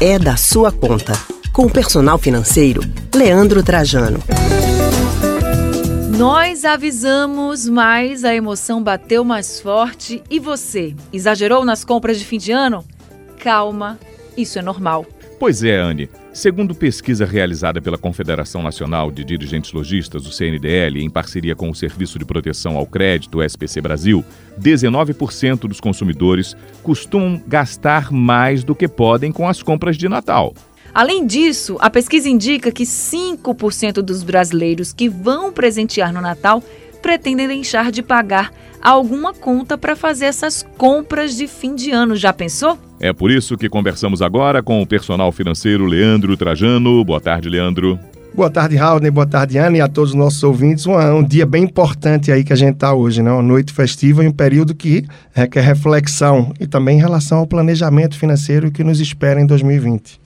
é da sua conta. Com o personal financeiro, Leandro Trajano. Nós avisamos, mas a emoção bateu mais forte. E você, exagerou nas compras de fim de ano? Calma, isso é normal. Pois é, Anne. Segundo pesquisa realizada pela Confederação Nacional de Dirigentes Logistas, o CNDL, em parceria com o Serviço de Proteção ao Crédito, SPC Brasil, 19% dos consumidores costumam gastar mais do que podem com as compras de Natal. Além disso, a pesquisa indica que 5% dos brasileiros que vão presentear no Natal pretendem deixar de pagar alguma conta para fazer essas compras de fim de ano. Já pensou? É por isso que conversamos agora com o personal financeiro Leandro Trajano. Boa tarde, Leandro. Boa tarde, Raul. Boa tarde, Ana, e a todos os nossos ouvintes. Um, um dia bem importante aí que a gente está hoje, né? Uma noite festiva e um período que requer reflexão e também em relação ao planejamento financeiro que nos espera em 2020.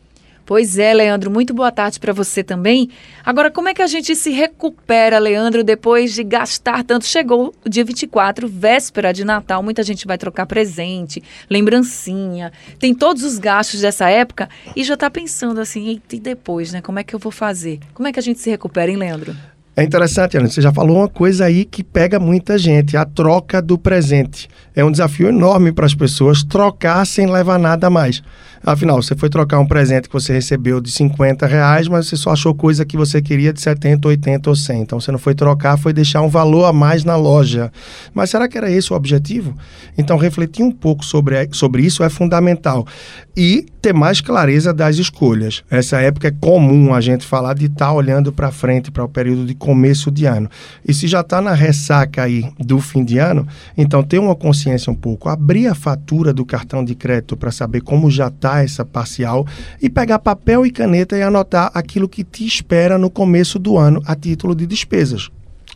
Pois é, Leandro, muito boa tarde para você também. Agora, como é que a gente se recupera, Leandro, depois de gastar tanto? Chegou o dia 24, véspera de Natal, muita gente vai trocar presente, lembrancinha, tem todos os gastos dessa época e já está pensando assim, e depois, né? Como é que eu vou fazer? Como é que a gente se recupera, hein, Leandro? É interessante, Ana, você já falou uma coisa aí que pega muita gente, a troca do presente. É um desafio enorme para as pessoas trocar sem levar nada a mais. Afinal, você foi trocar um presente que você recebeu de 50 reais, mas você só achou coisa que você queria de 70, 80 ou 100. Então, você não foi trocar, foi deixar um valor a mais na loja. Mas será que era esse o objetivo? Então, refletir um pouco sobre, sobre isso é fundamental. E ter mais clareza das escolhas. Essa época é comum a gente falar de estar tá olhando para frente, para o período de começo de ano. E se já está na ressaca aí do fim de ano, então ter uma consciência um pouco. Abrir a fatura do cartão de crédito para saber como já está essa parcial e pegar papel e caneta e anotar aquilo que te espera no começo do ano a título de despesas.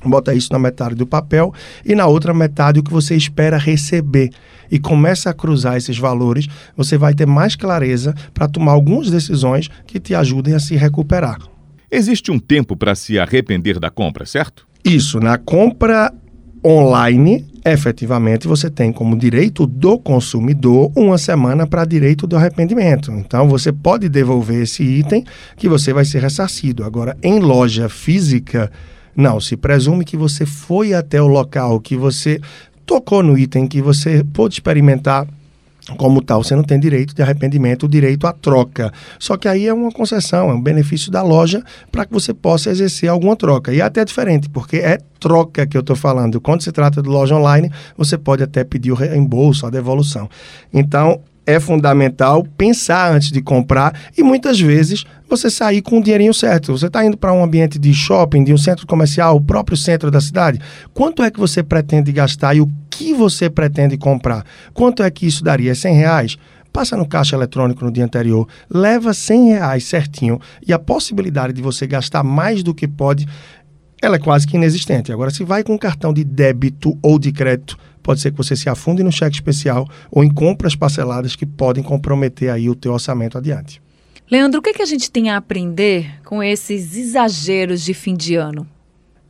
Bota isso na metade do papel e na outra metade o que você espera receber. E começa a cruzar esses valores, você vai ter mais clareza para tomar algumas decisões que te ajudem a se recuperar. Existe um tempo para se arrepender da compra, certo? Isso, na compra online, efetivamente você tem como direito do consumidor uma semana para direito do arrependimento. Então você pode devolver esse item que você vai ser ressarcido. Agora, em loja física, não, se presume que você foi até o local, que você tocou no item, que você pôde experimentar como tal, você não tem direito de arrependimento, o direito à troca. Só que aí é uma concessão, é um benefício da loja para que você possa exercer alguma troca. E é até diferente, porque é troca que eu estou falando. Quando se trata de loja online, você pode até pedir o reembolso, a devolução. Então, é fundamental pensar antes de comprar e muitas vezes você sair com o dinheirinho certo. Você está indo para um ambiente de shopping, de um centro comercial, o próprio centro da cidade. Quanto é que você pretende gastar e o que você pretende comprar? Quanto é que isso daria? 100 reais? Passa no caixa eletrônico no dia anterior, leva 100 reais certinho e a possibilidade de você gastar mais do que pode, ela é quase que inexistente. Agora, se vai com cartão de débito ou de crédito, pode ser que você se afunde no cheque especial ou em compras parceladas que podem comprometer aí o teu orçamento adiante. Leandro, o que, é que a gente tem a aprender com esses exageros de fim de ano?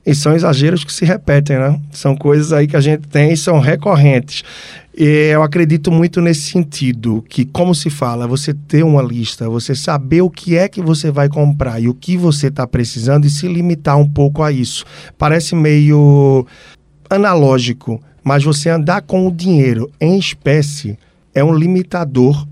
E são exageros que se repetem, né? São coisas aí que a gente tem e são recorrentes. E eu acredito muito nesse sentido, que como se fala, você ter uma lista, você saber o que é que você vai comprar e o que você está precisando e se limitar um pouco a isso. Parece meio analógico, mas você andar com o dinheiro em espécie é um limitador.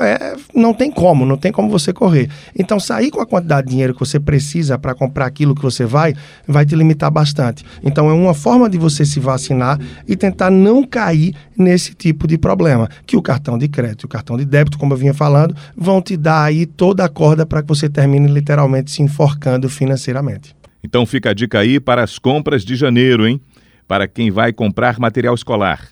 É, não tem como, não tem como você correr. Então, sair com a quantidade de dinheiro que você precisa para comprar aquilo que você vai, vai te limitar bastante. Então, é uma forma de você se vacinar e tentar não cair nesse tipo de problema. Que o cartão de crédito e o cartão de débito, como eu vinha falando, vão te dar aí toda a corda para que você termine literalmente se enforcando financeiramente. Então, fica a dica aí para as compras de janeiro, hein? para quem vai comprar material escolar.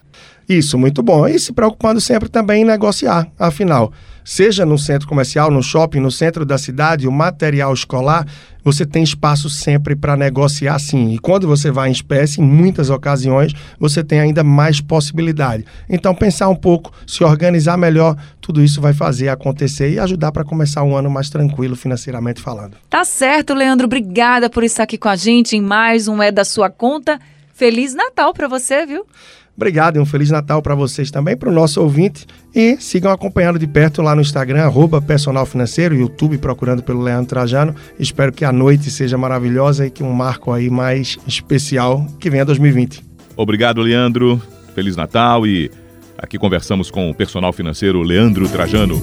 Isso, muito bom. E se preocupando sempre também em negociar. Afinal, seja no centro comercial, no shopping, no centro da cidade, o material escolar, você tem espaço sempre para negociar sim. E quando você vai em espécie, em muitas ocasiões, você tem ainda mais possibilidade. Então, pensar um pouco, se organizar melhor, tudo isso vai fazer acontecer e ajudar para começar um ano mais tranquilo financeiramente falando. Tá certo, Leandro. Obrigada por estar aqui com a gente em mais um É da Sua Conta. Feliz Natal para você, viu? Obrigado e um Feliz Natal para vocês também, para o nosso ouvinte. E sigam acompanhando de perto lá no Instagram, arroba personal financeiro, YouTube, procurando pelo Leandro Trajano. Espero que a noite seja maravilhosa e que um marco aí mais especial que venha 2020. Obrigado, Leandro. Feliz Natal e aqui conversamos com o personal financeiro Leandro Trajano.